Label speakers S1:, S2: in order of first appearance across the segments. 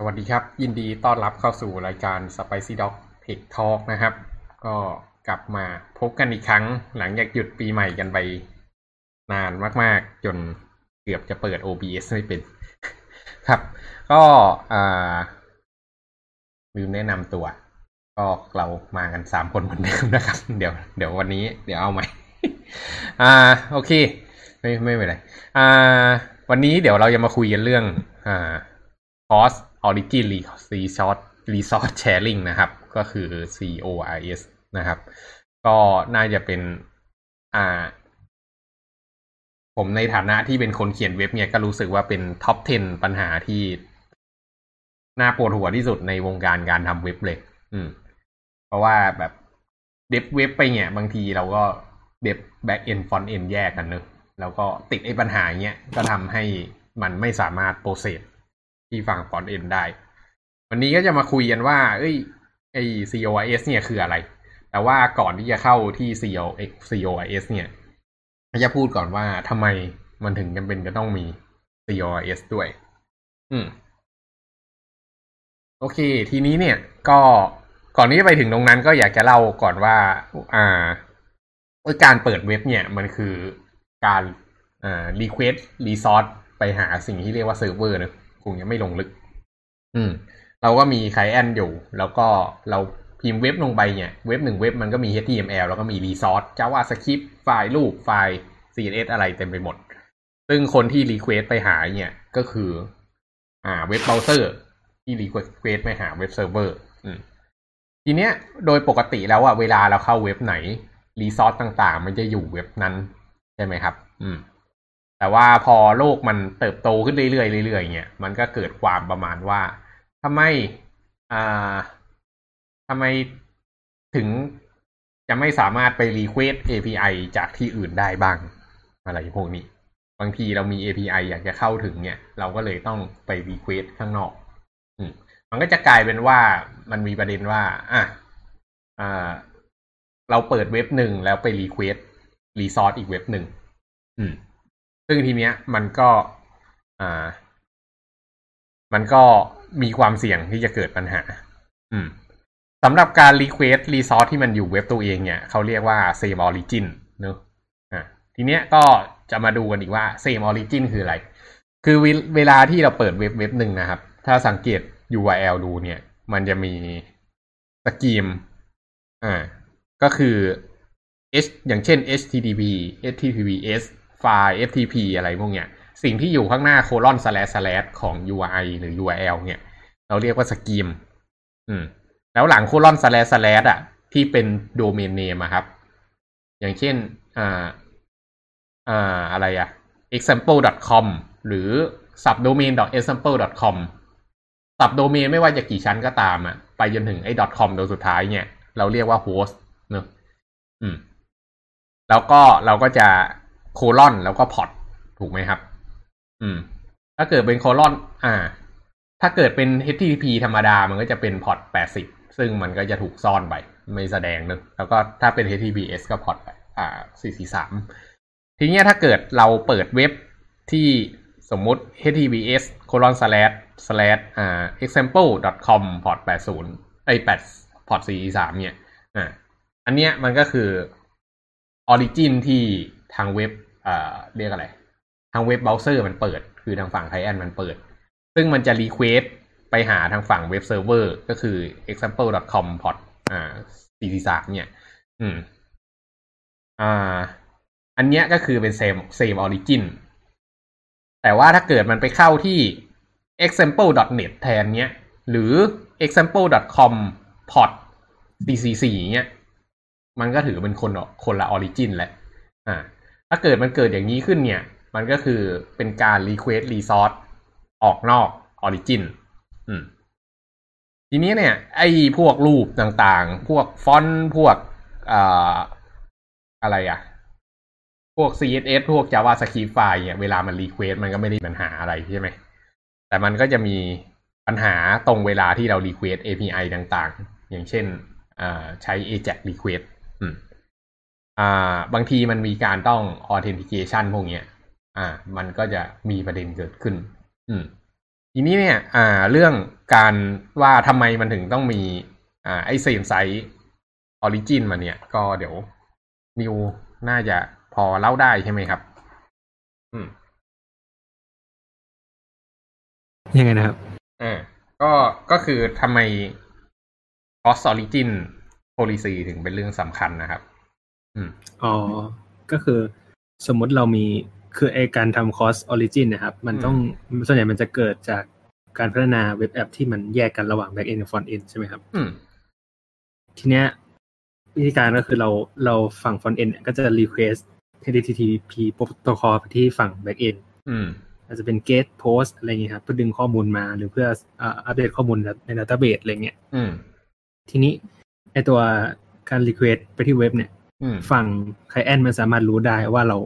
S1: สวัสดีครับ ยินดีต้อนรับเข้าสู่รายการ Spicy Dog Tech Talk นะครับ ก็กลับมาพบกันอีกครั้ง หลังจากหยุดปีใหม่กันไปนานมาก ๆ จนเกือบจะเปิด OBS ไม่เป็น ครับ ก็อ่าลืมแนะนำตัว ก็เรามากันสามคนเหมือนเดิมนะครับ เดี๋ยว เดี๋ยววันนี้เดี๋ยวเอาใหม่ อ่า โอเค ไม่ไม่เป็นไรอ่า วันนี้เดี๋ยวเราจะมาคุยกันเรื่อง อ่า Cost Origin Resource Resource Sharing นะครับ ก็คือ CORS นะครับ ก็น่าจะเป็นอ่าผมในฐานะที่เป็นคนเขียนเว็บเนี่ยก็รู้สึกว่าเป็นท็อป 10 ปัญหาที่น่าปวดหัวที่สุดในวงการการทำเว็บเลย อืม เพราะว่าแบบเดฟเว็บไปเนี่ย บางทีเราก็dev backend frontend แยกกันเนอะแล้วก็ติดไอ้ปัญหาเนี้ยก็ทำให้มันไม่สามารถ process ที่ฝั่ง frontend ได้ วันนี้ก็จะมาคุยกันว่า เอ้ยไอ้ CORS เนี่ยคืออะไร แต่ว่าก่อนที่จะเข้าที่ CO CORS เนี่ยจะพูดก่อนว่าทำไมมันถึงจำเป็นจะต้องมี COIS ด้วย อืม โอเค ทีนี้เนี่ย ก็ก่อนที่จะไปถึงตรงนั้นก็อยากจะเล่าก่อนว่า อ่าการเปิดเว็บเนี่ย มันคือการอ่า request resource ไปหาสิ่งที่เรียกว่าเซิร์ฟเวอร์นะ คงยังไม่ลงลึก อืม เราก็มี client อยู่ แล้วก็เราพิมพ์เว็บลงไปเนี่ย เว็บหนึ่งเว็บมันก็มี HTML แล้วก็มี resource JavaScript ไฟล์รูปไฟล์ CSS อะไรเต็มไปหมด ซึ่งคนที่ request ไปหาเนี่ย ก็คือ อ่า เว็บเบราว์เซอร์ ที่ request ไปหาเว็บเซิร์ฟเวอร์อืมทีเนี้ยโดยปกติแล้วอะเวลาเราเข้าเว็บไหน resource ต่างๆ มันจะอยู่เว็บนั้น ใช่ไหมครับ อืม แต่ว่าพอโลกมันเติบโตขึ้นเรื่อยๆเรื่อยๆเนี่ยมันก็เกิดความประมาณว่าทำไมอ่าทำไมถึงจะไม่สามารถไป request API จากที่อื่นได้บ้าง อะไรพวกนี้ บางทีเรามี API อยากจะเข้าถึงเนี่ย เราก็เลยต้องไป request ข้างนอก อืมมันก็จะกลายเป็นว่ามันมีประเด็นว่า อะอ่าเราเปิดเว็บหนึ่งแล้วไป request resource อีกเว็บหนึ่งอืม ซึ่งทีเนี้ยมันก็อ่า มันก็มีความเสี่ยงที่จะเกิดปัญหา อืมสำหรับการ request resource ที่มันอยู่เว็บตัวเองเนี่ยเขาเรียกว่า same origin เนอะอะทีเนี้ยก็จะมาดูกันอีกว่า same origin คืออะไร คือเวลาที่เราเปิดเว็บเว็บหนึ่งนะครับ ถ้าสังเกต URL ดูเนี่ย มันจะมีสกีมอ่าก็คือ h อย่างเช่น http https ไฟล์ ftp อะไรพวกเนี้ย สิ่งที่อยู่ข้างหน้า colon slash slash ของ URI หรือ URL เนี่ย เราเรียกว่าสกีมอืม แล้วหลัง colon slash slash อะ ที่เป็น domain name อะครับ อย่างเช่น อ่า อ่า อะไรอะ example.com หรือ subdomain.example.com สับโดเมนไม่ว่าจะกี่ชั้นก็ตามอะไปจนถึงไอ้ .com ตัวสุดท้ายเนี่ย เราเรียกว่า host เนอะอืม แล้วก็เราก็จะ โคลอนแล้วก็พอตถูกไหมครับ อืม ถ้าเกิดเป็นโคลอน อ่า ถ้าเกิดเป็น HTTP ธรรมดา มันก็จะเป็น port แปดสิบซึ่งมันก็จะถูกซ่อนไป ไม่แสดงนอะแล้วก็ถ้าเป็น HTTPS ก็ port อ่าสี่สี่สามทีนี้ถ้าเกิดเราเปิดเว็บที่สมมุติ https colon slash slash อ่า example com port แปดศูนย์ไอแปด port สี่สามเนี่ย อ่า อันเนี้ยมันก็คือ origin ที่ทางเว็บ เรียกอะไร ทางเว็บเบราว์เซอร์มันเปิด คือทางฝั่ง client มันเปิด ซึ่งมันจะ request ไปหาทางฝั่งเว็บเซิร์ฟเวอร์ก็คือ example com port อ่าสี่สี่สามเนี่ย อืม อ่า อันเนี้ยก็คือเป็น same same origin แต่ว่าถ้าเกิดมันไปเข้าที่ example.net แทนเนี้ย หรือ example.com port cc4 เนี้ย มันก็ถือเป็นคนคนละ origin แหละ อ่า ถ้าเกิดมันเกิดอย่างนี้ขึ้นเนี่ย มันก็คือเป็นการ request resource ออกนอก origin อืมทีนี้เนี่ย ไอ้พวกรูปต่างๆ พวกฟอนต์พวกอ่าอะไรอะพวก CSS พวก JavaScript ไฟล์เนี่ยเวลามัน request มันก็ไม่ได้ปัญหาอะไรใช่ไหม แต่มันก็จะมีปัญหาตรงเวลาที่เรา request API ต่างๆ อย่างเช่นใช้ AJAX request อืม อ่าบางทีมันมีการต้อง authentication พวกเนี้ย อ่า มันก็จะมีประเด็นเกิดขึ้น อืมททีนี้เนี่ย อ่า เรื่องการว่าทำไมมันถึงต้องมี อ่า ไอเซ site origin มาเนี่ย ก็เดี๋ยวนิวน่าจะพอเล่าได้ใช่ไหมครับ อืม
S2: ยังไงนะครับ
S1: อ่า ก็ ก็คือทำไม cost origin policy ถึงเป็นเรื่องสำคัญนะครับ อืม
S2: อ๋อ ก็คือสมมติเรามีคือไอการทำ cost origin นะครับ มันต้องส่วนใหญ่มันจะเกิดจากการพัฒนาเว็บแอปที่มันแยกกันระหว่าง back end กับ front end ใช่ไหมครับ
S1: อืม
S2: ทีเนี้ยวิธีการก็คือเราเราฝั่ง front end เนี่ยก็จะ request HTTP protocol ไปที่ฝั่ง back end
S1: อืม
S2: อาจจะเป็น get post อะไรเงี้ยครับเพื่อดึงข้อมูลมาหรือเพื่ออัปเดตข้อมูลใน database อะไรเงี้ย
S1: อืม
S2: ทีนี้ไอตัวการ request ไปที่เว็บเนี่ย
S1: อืม
S2: ฝั่ง client มันสามารถรู้ได้ว่าเรา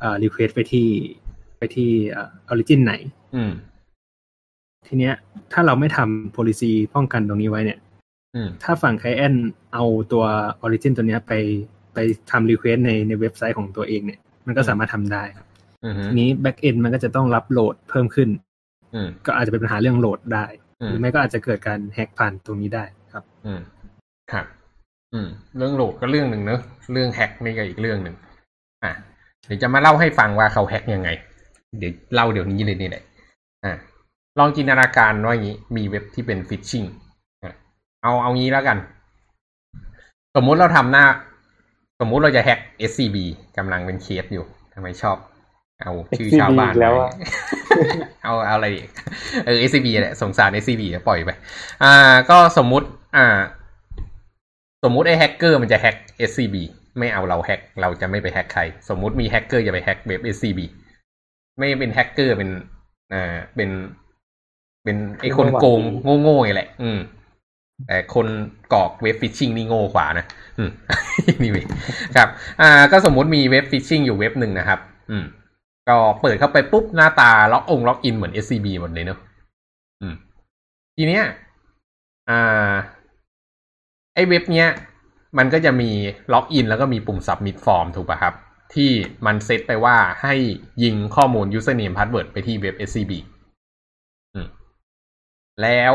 S2: เอ่อ request ไปที่ไปที่เอ่อ origin ไหน
S1: อืม
S2: ทีเนี้ย ถ้าเราไม่ทำ policy ป้องกันตรงนี้ไว้เนี่ย
S1: อืม
S2: ถ้าฝั่ง client เอาตัว origin ตัวเนี้ยไปไปทำ request ในในเว็บไซต์ของตัวเองเนี่ย มันก็สามารถทำได้ครับ
S1: อืม
S2: ทีนี้ back end มันก็จะต้องรับโหลดเพิ่มขึ้น
S1: อืม
S2: ก็อาจจะเป็นปัญหาเรื่องโหลดได้
S1: อืม
S2: หรือไม่ก็อาจจะเกิดการแฮกผ่านตรงนี้ได้ครับ
S1: อืมครับ อืม เรื่องโหลดก็เรื่องหนึ่งเนอะเรื่องแฮกนี่ก็อีกเรื่องหนึ่งอะเดี๋ยวจะมาเล่าให้ฟังว่าเขาแฮกยังไง เดี๋ยวเล่าเดี๋ยวนี้เลยนี่แหละอะลองจินตนาการว่าอย่างนี้ มีเว็บที่เป็นฟิชชิงอะเอาเอางี้แล้วกัน สมมุติเราทำหน้า สมมุติเราจะแฮก SCB กำลังเป็นเคสอยู่ทำไมชอบ เอาชื่อชาวบ้าน
S3: SCB แล้วอะ
S1: เอาเอาอะไรอีกเออ SCB แหละสงสาร SCB อะปล่อยไป อ่า ก็สมมุติ อ่า สมมุติไอ้แฮกเกอร์มันจะแฮก SCB ไม่เอาเราแฮกเราจะไม่ไปแฮกใคร สมมุติมีแฮกเกอร์จะไปแฮกเว็บ SCB ไม่เป็นแฮกเกอร์เป็นอ่าเป็น เป็นไอ้คนโกงโง่ๆไงแหละ อืม แต่คนกรอกเว็บ phishing นี่โง่กว่านะ อืมนี่เว้ยครับ อ่า ก็สมมุติมีเว็บ phishing อยู่เว็บหนึ่งนะครับ อืม ก็เปิดเข้าไปปุ๊บหน้าตาล็อกองล็อกอินเหมือน SCB หมดเลยเนอะอืม ทีเนี้ย อ่า ไอ้เว็บเนี้ยมันก็จะมีล็อกอินแล้วก็มีปุ่ม submit form ถูกป่ะครับ ที่มันเซตไปว่าให้ยิงข้อมูล username password ไปที่เว็บ SCB แล้ว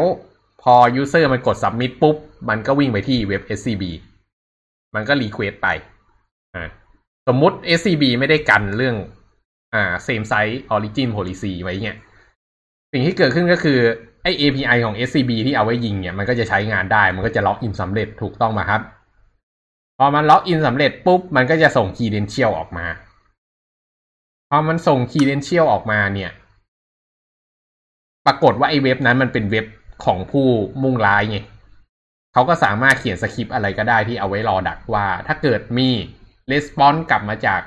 S1: พอ user มันกด submit ปุ๊บ มันก็วิ่งไปที่เว็บ SCB มันก็ request ไป สมมุติ SCB ไม่ได้กันเรื่องอ่า same site origin policy ไว้เนี่ยสิ่งที่เกิดขึ้นก็คือ ไอ API ของ SCB ที่เอาไว้ยิงเนี่ยมันก็จะใช้งานได้ มันก็จะล็อกอินสำเร็จถูกต้องไหมครับ พอมันล็อกอินสำเร็จปุ๊บ มันก็จะส่ง credential ออกมา พอมันส่ง credential ออกมาเนี่ย ปรากฏว่าไอ้เว็บนั้นมันเป็นเว็บของผู้มุ่งร้ายไงเขาก็สามารถเขียนสคริปต์อะไรก็ได้ที่เอาไว้รอดักว่า ถ้าเกิดมี response กลับมาจาก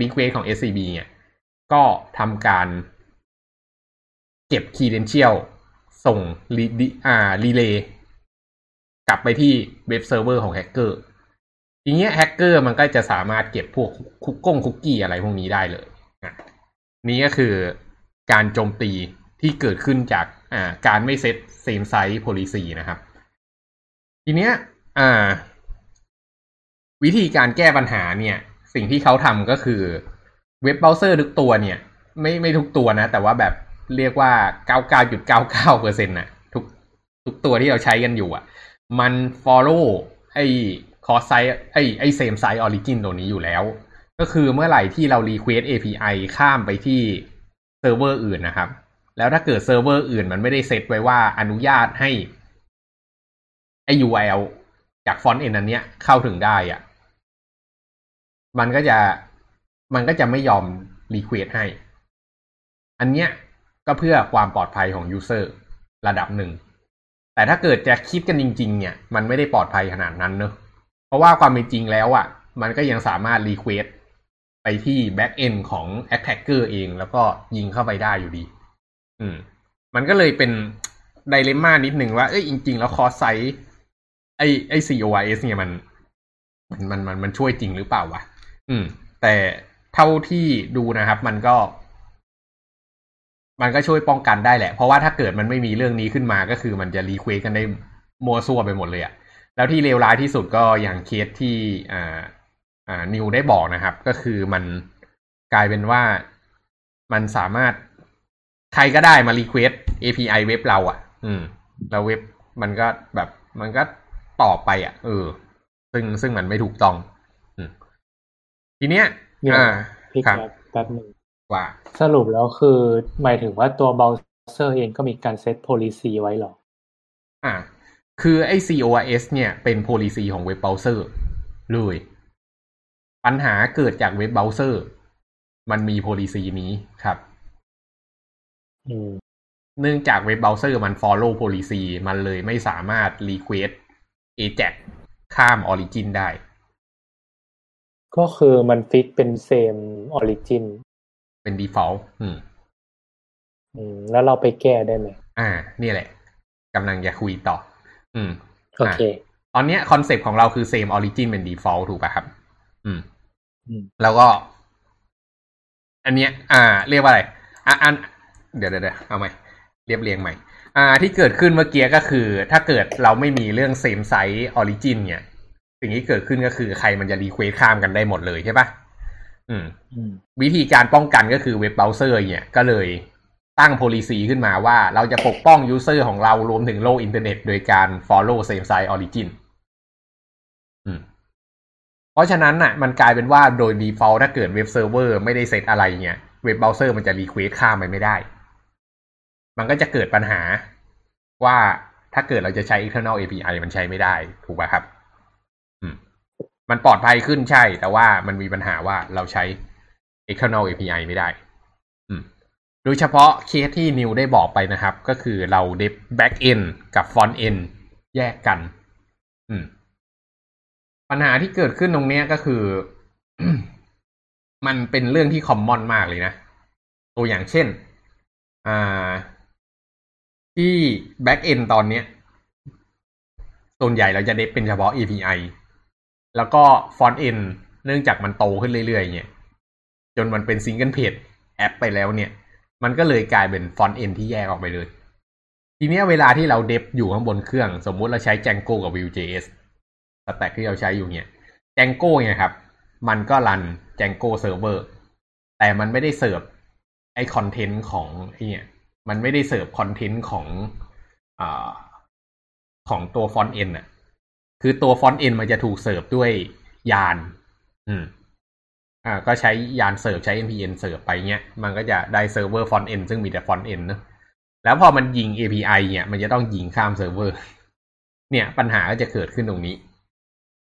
S1: request ของ SCB เนี่ย ก็ทำการเก็บ credential ส่ง redi อ่าrelay กลับไปที่เว็บเซิร์ฟเวอร์ของแฮกเกอร์ทีเนี้ยแฮกเกอร์มันก็จะสามารถเก็บพวกคุกก้งคุกกี้อะไรพวกนี้ได้เลยอะนี่ก็คือการโจมตีที่เกิดขึ้นจากอ่าการไม่เซต same site policy นะครับ ทีเนี้ยอ่า วิธีการแก้ปัญหาเนี่ย สิ่งที่เขาทำก็คือเว็บเบราว์เซอร์ทุกตัวเนี่ย ไม่ไม่ทุกตัวนะ แต่ว่าแบบ เรียกว่า 99.99เปอร์เซ็นต์น่ะทุกทุกตัวที่เราใช้กันอยู่อะ มัน follow ไอ้ cross site ไอ้ไอ้ same site origin ตัวนี้อยู่แล้ว ก็คือเมื่อไหร่ที่เรา request API ข้ามไปที่เซิร์ฟเวอร์อื่นนะครับ แล้วถ้าเกิดเซิร์ฟเวอร์อื่นมันไม่ได้เซตไว้ว่าอนุญาตให้ไอ้ URL จากฟอนต์เอ็นอันเนี้ยเข้าถึงได้อะ มันก็จะมันก็จะไม่ยอม request ให้ อันเนี้ย ก็เพื่อความปลอดภัยของ user ระดับหนึ่ง แต่ถ้าเกิดจะคิดกันจริง ๆ เนี่ย มันไม่ได้ปลอดภัยขนาดนั้นเนอะเพราะว่าความเป็นจริงแล้วอะ่ะ มันก็ยังสามารถ request ไปที่ back end ของ attacker เอง แล้วก็ยิงเข้าไปได้อยู่ดี อืม มันก็เลยเป็น dilemma นิดหนึ่งว่า เอ้ยจริง ๆ แล้วคอร์สไซส์ไอไอ COIS เนี่ยมันมันมันมันมันช่วยจริงหรือเปล่าวะ อืม แต่เท่าที่ดูนะครับ มันก็ มันก็ช่วยป้องกันได้แหละ เพราะว่าถ้าเกิดมันไม่มีเรื่องนี้ขึ้นมาก็คือมันจะ request กันได้มั่วซั่วไปหมดเลยอะแล้วที่เลวร้ายที่สุดก็อย่างเคสที่อ่าอ่านิวได้บอกนะครับ ก็คือมันกลายเป็นว่ามันสามารถใครก็ได้มา request API เว็บเราอะ อืม แล้วเว็บมันก็แบบ มันก็ตอบไปอะ เออ ซึ่งซึ่งมันไม่ถูกต้อง อืม ทีเนี้ย
S3: เดี๋ยว
S1: อ่า
S3: พี่
S1: ครับ
S3: แป๊บแป๊บหนึ่ง
S1: ว่า
S3: สรุปแล้วคือ หมายถึงว่าตัวเบราว์เซอร์เองก็มีการ set policy ไว้เหรอ
S1: อ่า คือไอ้ CORS เนี่ยเป็น policy ของเว็บเบราว์เซอร์เลย ปัญหาเกิดจากเว็บเบราว์เซอร์ มันมี policy นี้ครับ
S3: อืม
S1: เนื่องจากเว็บเบราว์เซอร์มัน follow policy มันเลยไม่สามารถ request AJAX ข้าม origin ได้
S3: ก็คือมัน fix เป็น same origin
S1: เป็น default อืม
S3: อืม แล้วเราไปแก้ได้ไหม
S1: อ่า นี่แหละกำลังจะคุยต่อ อืม
S3: โอเค
S1: ตอนเนี้ย concept ของเราคือ same origin เป็น default ถูกป่ะครับ อืม
S3: อืม
S1: แล้วก็ อันเนี้ย อ่า เรียกว่าอะไร อะอันเดี๋ยวเดี๋ยวเดี๋ยวเอาใหม่เรียบเรียงใหม่ อ่า ที่เกิดขึ้นเมื่อกี้ก็คือ ถ้าเกิดเราไม่มีเรื่อง same site origin เนี่ย สิ่งที่เกิดขึ้นก็คือใครมันจะ request ข้ามกันได้หมดเลยใช่ปะอืม
S3: อืม
S1: วิธีการป้องกันก็คือเว็บเบราว์เซอร์เนี่ยก็เลยตั้ง policy ขึ้นมาว่าเราจะปกป้อง user ของเรารวมถึงโลกอินเทอร์เน็ต โดยการ follow same site origin อืมเพราะฉะนั้นน่ะ มันกลายเป็นว่าโดย default ถ้าเกิดเว็บเซิร์ฟเวอร์ไม่ได้เซตอะไรเนี่ยเว็บเบราว์เซอร์มันจะ request ข้ามไปไม่ได้ มันก็จะเกิดปัญหาว่าถ้าเกิดเราจะใช้ external API มันใช้ไม่ได้ ถูกป่ะครับอืม มันปลอดภัยขึ้นใช่ แต่ว่ามันมีปัญหาว่าเราใช้ external API ไม่ได้ โดยเฉพาะเคสที่นิวได้บอกไปนะครับ ก็คือเราเดฟ back end กับ front end แยกกัน ปัญหาที่เกิดขึ้นตรงนี้ก็คือ มันเป็นเรื่องที่คอมมอนมากเลยนะ ตัวอย่างเช่น อ่า ที่ back end ตอนนี้ส่วนใหญ่เราจะเดฟเป็นเฉพาะ API แล้วก็ front end เนื่องจากมันโตขึ้นเรื่อยๆเนี่ยจนมันเป็น single page แอปไปแล้วเนี่ย มันก็เลยกลายเป็น front end ที่แยกออกไปเลย ทีนี้เวลาที่เรา dev อยู่ข้างบนเครื่อง สมมุติเราใช้ Django กับ Vue.js stack ที่เราใช้อยู่เนี่ย Django เนี่ยครับ มันก็รัน Django server แต่มันไม่ได้เสิร์ฟไอ้ content ของไอ้เนี่ยมันไม่ได้ serve content ของอของตัว front end อะ คือตัว front end มันจะถูกเสิร์ฟด้วย yarn อืม อ่า ก็ใช้ยานเสิร์ฟใช้ npm เสิร์ฟไปเงี้ย มันก็จะได้เซิร์ฟเวอร์ front end ซึ่งมีแต่ front end เนอะแล้วพอมันยิง API เนี่ย มันจะต้องยิงข้ามเซิร์ฟเวอร์ เนี่ย ปัญหาก็จะเกิดขึ้นตรงนี้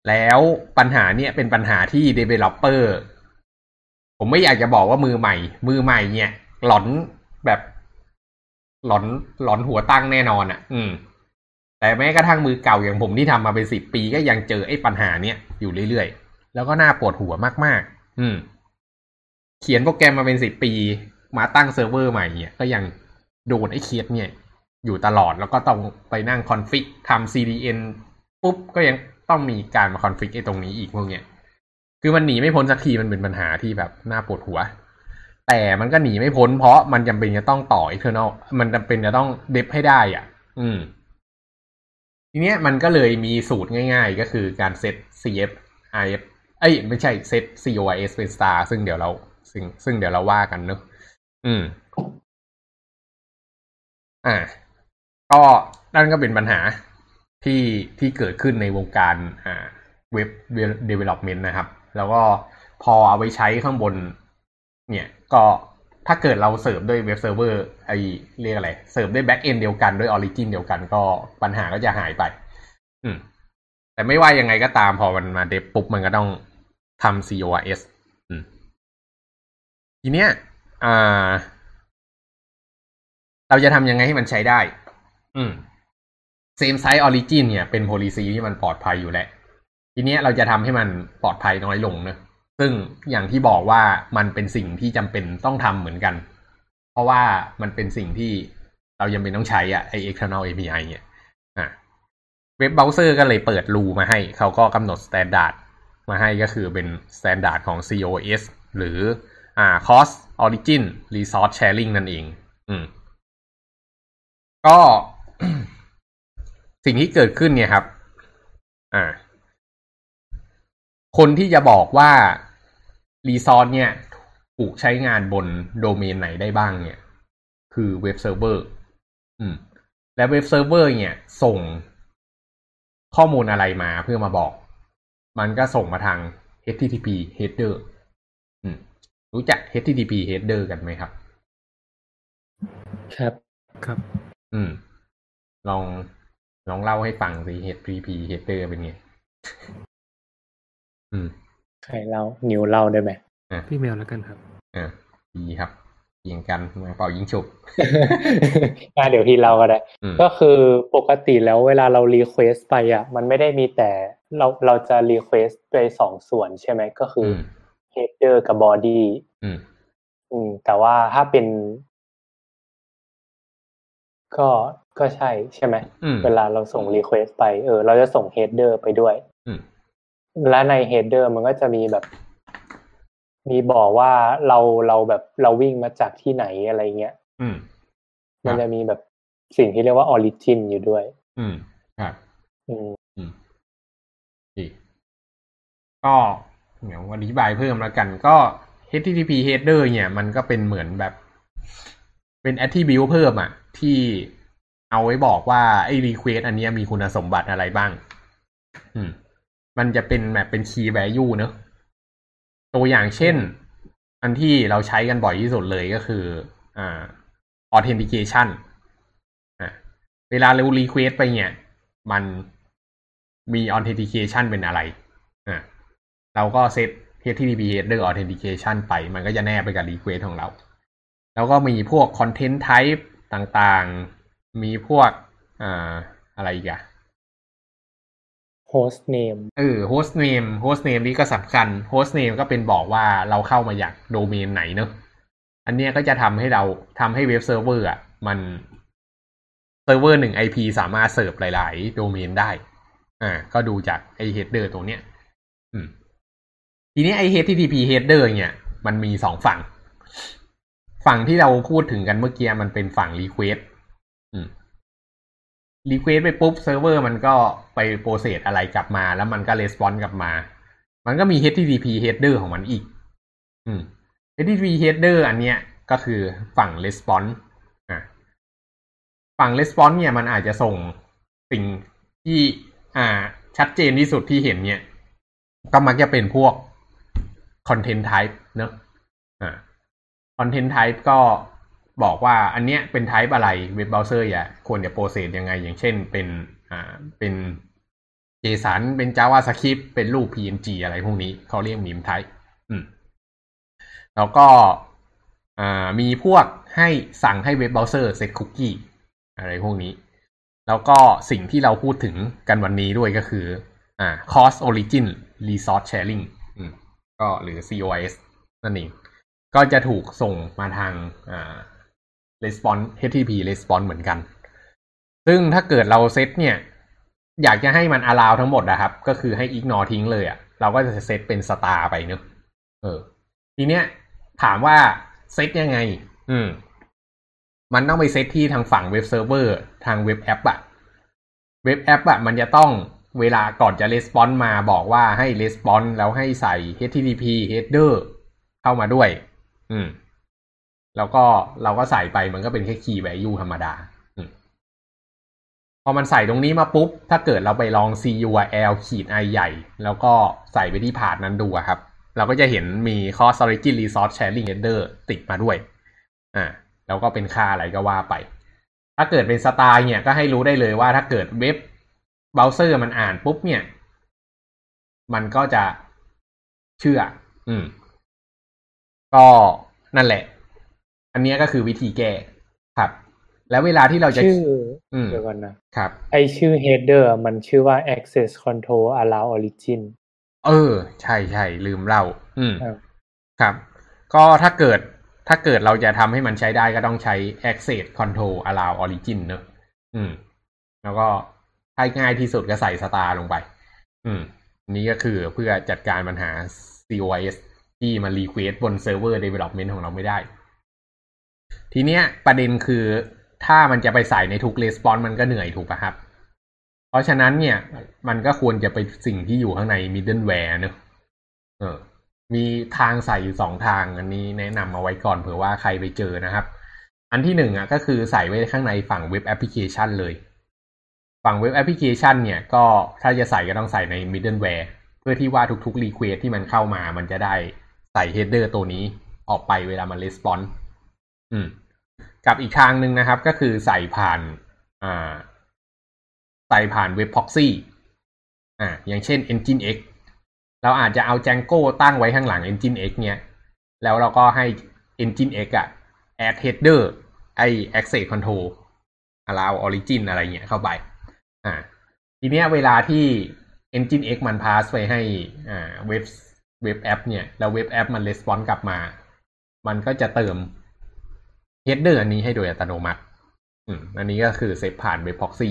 S1: แล้วปัญหาเนี่ยเป็นปัญหาที่ developer ผมไม่อยากจะบอกว่ามือใหม่ มือใหม่เนี่ย หลอนแบบ หลอนหลอนหัวตั้งแน่นอนอะ่ะ อืม แต่แม้กระทั่งมือเก่าอย่างผมที่ทำมาเป็นสิบปีก็ยังเจอไอ้ปัญหาเนี้ยอยู่เรื่อยๆ แล้วก็น่าปวดหัวมากๆ อืม เขียนโปรแกรมมาเป็นสิบปี มาตั้งเซิร์ฟเวอร์ใหม่เนี่ยก็ยังโดนไอ้เคสเนี่ย อยู่ตลอดแล้วก็ต้องไปนั่ง config ทำ CDN ปุ๊บก็ยังต้องมีการมา config ไอ้ตรงนี้อีกพวกเนี้ยคือมันหนีไม่พ้นสักทีมันเป็นปัญหาที่แบบน่าปวดหัว แต่มันก็หนีไม่พ้นเพราะมันจำเป็นจะต้องต่อ external มันจำเป็นจะต้อง dev ให้ได้อะ อืม ทีเนี้ยมันก็เลยมีสูตรง่ายๆ ก็คือการเซต cf if เอ้ยไม่ใช่เซต cois เป็น star ซึ่งเดี๋ยวเราซึ่งซึ่งเดี๋ยวเราว่ากันเนอะอืม อ่า ก็นั่นก็เป็นปัญหาที่ที่เกิดขึ้นในวงการอ่าเว็บ development นะครับ แล้วก็พอเอาไปใช้ข้างบน เนี่ยก็ ถ้าเกิดเราเสิร์ฟด้วยเว็บเซิร์ฟเวอร์ไอเรียกอะไร เสิร์ฟด้วยแบ็กเอนเดียวกันด้วยออริจินเดียวกันก็ปัญหาก็จะหายไป อืม แต่ไม่ว่ายังไงก็ตามพอมันมาเดฟปุ๊บมันก็ต้องทำ CORS อืม ทีเนี้ยอ่า เราจะทำยังไงให้มันใช้ได้ อืม same size origin เนี่ยเป็น policy ที่มันปลอดภัยอยู่แล้ว ทีเนี้ยเราจะทำให้มันปลอดภัยน้อยลงเนะ ซึ่งอย่างที่บอกว่ามันเป็นสิ่งที่จำเป็นต้องทำเหมือนกัน เพราะว่ามันเป็นสิ่งที่เรายังเป็นต้องใช้อะไอ external API เนี่ยอะเว็บเบราว์เซอร์ก็เลยเปิดรูมาให้ เขาก็กำหนด standard มาให้ก็คือเป็น standard ของ COS หรืออ่า cost origin resource sharing นั่นเอง อืม ก็สิ่งที่เกิดขึ้นเนี่ยครับ อ่า คนที่จะบอกว่า resource เนี่ย ถูกใช้งานบนโดเมนไหนได้บ้างเนี่ย คือเว็บเซิร์ฟเวอร์อืม และเว็บเซิร์ฟเวอร์เนี่ย ส่งข้อมูลอะไรมาเพื่อมาบอก มันก็ส่งมาทาง HTTP header อืม รู้จัก HTTP header กันไหมครับ
S3: ครับ
S2: ครับ
S1: อืม ลองลองเล่าให้ฟังสิ HTTP header เป็นไง อืม
S3: ใครเล่านิวเล่าได้ไหม
S2: พี่เมลแล้วกันครับ
S1: อ่าดีครับเยียงกันมาเป่ายิงฉุบ
S3: อ่าเดี๋ยวพี่เล่าก็ได้
S1: อืม
S3: ก็คือปกติแล้วเวลาเรา request ไปอะ มันไม่ได้มีแต่เราเราจะ request ไปสองส่วนใช่ไหมก็คือ
S1: ม
S3: อ header กับ body
S1: อืม
S3: อืมแต่ว่าถ้าเป็น ก็ก็ใช่ใช่ไหม
S1: อืม
S3: เวลาเราส่ง request ไปเออ เราจะส่ง header ไปด้วย
S1: อืม
S3: และใน header มันก็จะมีแบบ มีบอกว่าเราเราแบบเราวิ่งมาจากที่ไหนอะไรเงี้ย
S1: อืม
S3: มันจะมีแบบสิ่งที่เรียกว่า origin อยู่ด้วย
S1: อืมครับ
S3: อืม
S1: อืมดีก็เดี๋ยวอธิบายเพิ่มแล้วกันก็ HTTP header เนี่ย มันก็เป็นเหมือนแบบเป็น attribute เพิ่มอะที่เอาไว้บอกว่าไอ้ request อันเนี้ยมีคุณสมบัติอะไรบ้าง อืม มันจะเป็นแบบเป็น key value เนอะตัวอย่างเช่น อันที่เราใช้กันบ่อยที่สุดเลยก็คืออ่า authentication อะเวลาเรา request ไปเนี่ย มันมี authentication เป็นอะไรอะเราก็เซต HTTP header authentication ไป มันก็จะแนบไปกับ request ของเรา แล้วก็มีพวก content type ต่างๆ มีพวกอ่าอะไรอีกอะ
S3: host name
S1: เออ host name host name นี่ก็สำคัญ host name ก็เป็นบอกว่าเราเข้ามาจากโดเมนไหนเนอะอันเนี้ยก็จะทำให้เราทำให้เว็บเซิร์ฟเวอร์อะมันเซิร์ฟเวอร์หนึ่ง IP สามารถเสิร์ฟหลาย ๆ โดเมนได้ อ่า ก็ดูจากไอ header ตรงเนี้ย อืม ทีนี้ไอ HTTP header เนี่ยมันมีสองฝั่ง ฝั่งที่เราพูดถึงกันเมื่อกี้มันเป็นฝั่ง request อืม request ไปปุ๊บเซิร์ฟเวอร์มันก็ไป process อะไรกลับมา แล้วมันก็ response กลับมา มันก็มี HTTP header ของมันอีก อืม HTTP header อันเนี้ยก็คือฝั่ง response อะฝั่ง response เนี่ยมันอาจจะส่งสิ่งที่ อ่า ชัดเจนที่สุดที่เห็นเนี่ย ก็มักจะเป็นพวก content type เนอะอ่า content type ก็ บอกว่าอันเนี้ยเป็น type อะไรเว็บเบราว์เซอร์อะควรจะ process ยังไง อย่างเช่นเป็นอ่าเป็น JSON เป็น JavaScript เป็นรูป PNG อะไรพวกนี้เขาเรียก MIME type อืมแล้วก็อ่ามีพวกให้สั่งให้เว็บเบราว์เซอร์เซตคุกกี้อะไรพวกนี้ แล้วก็สิ่งที่เราพูดถึงกันวันนี้ด้วยก็คืออ่า cost origin resource sharing อืมก็หรือ COS นั่นเอง ก็จะถูกส่งมาทางอ่า response HTTP response เหมือนกัน ซึ่งถ้าเกิดเราเซตเนี่ย อยากจะให้มัน allow ทั้งหมดนะครับ ก็คือให้ ignore ทิ้งเลยอะ่ะ เราก็จะเซตเป็น star ไปเนอะเออ ทีเนี้ยถามว่าเซตยังไง อืม มันต้องไปเซตที่ทางฝั่งเว็บเซิร์ฟเวอร์ทาง web app อะ web app อะมันจะต้องเวลาก่อนจะ response มาบอกว่าให้ response แล้วให้ใส่ HTTP header เข้ามาด้วย อืม แล้วก็เราก็ใส่ไปมันก็เป็นแค่ key value ธรรมดา พอมันใส่ตรงนี้มาปุ๊บ ถ้าเกิดเราไปลอง curl ขีด i ใหญ่ แล้วก็ใส่ไปที่พาดนั้นดูครับ เราก็จะเห็นมี cost origin resource sharing header ติดมาด้วย อ่า แล้วก็เป็นค่าอะไรก็ว่าไป ถ้าเกิดเป็นสไตล์เนี่ยก็ให้รู้ได้เลยว่าถ้าเกิดเว็บเบราว์เซอร์มันอ่านปุ๊บเนี่ย มันก็จะเชื่อ อืม ก็นั่นแหละ อันเนี้ยก็คือวิธีแก้ครับ แล้วเวลาที่เราจะ
S3: ชื่อ
S1: อืม
S3: เดี๋ยวก่อนนะ
S1: ครับ
S3: ไอชื่อ header มันชื่อว่า access control allow origin
S1: เออ ใช่ใช่ลืมเล่า อืม
S3: ครับ
S1: ครับ ก็ถ้าเกิดถ้าเกิดเราจะทำให้มันใช้ได้ก็ต้องใช้ access control allow origin เนอะอืม แล้วก็ถ้าง่ายที่สุดก็ใส่ star ลงไป อืมอันนี้ก็คือเพื่อจัดการปัญหา COS ที่มัน request บนเซิร์ฟเวอร์ development ของเราไม่ได้ ทีเนี้ยประเด็นคือถ้ามันจะไปใส่ในทุก response มันก็เหนื่อยถูกป่ะครับ เพราะฉะนั้นเนี่ย มันก็ควรจะไปสิ่งที่อยู่ข้างใน middleware เนอะเออ มีทางใส่อยู่สองทางอันนี้แนะนำเอาไว้ก่อนเผื่อว่าใครไปเจอนะครับ อันที่หนึ่งอะก็คือใส่ไว้ข้างในฝั่งเว็บแอปพลิเคชันเลย ฝั่งเว็บแอปพลิเคชัน เนี่ยก็ถ้าจะใส่ก็ต้องใส่ใน middleware เพื่อที่ว่าทุกๆ request ที่มันเข้ามา มันจะได้ใส่ header ตัวนี้ออกไปเวลามัน response อื มกับอีกทางหนึ่งนะครับ ก็คือใส่ผ่านอ่าใส่ผ่านเว็บ proxy อ่าอย่างเช่น Engine X เราอาจจะเอา Django ตั้งไว้ข้างหลัง Engine X เนี่ย แล้วเราก็ให้ Engine X อะ add header ไอ access control allow origin อะไรเงี้ยเข้าไป อ่า ทีเนี้ยเวลาที่ Engine X มัน pass ไปให้อ่าเว็บเว็บแอปเนี่ย แล้วเว็บแอปมัน response กลับมา มันก็จะเติม header อันนี้ให้โดยอัตโนมัติ อืม อันนี้ก็คือเซฟผ่านเว็บ proxy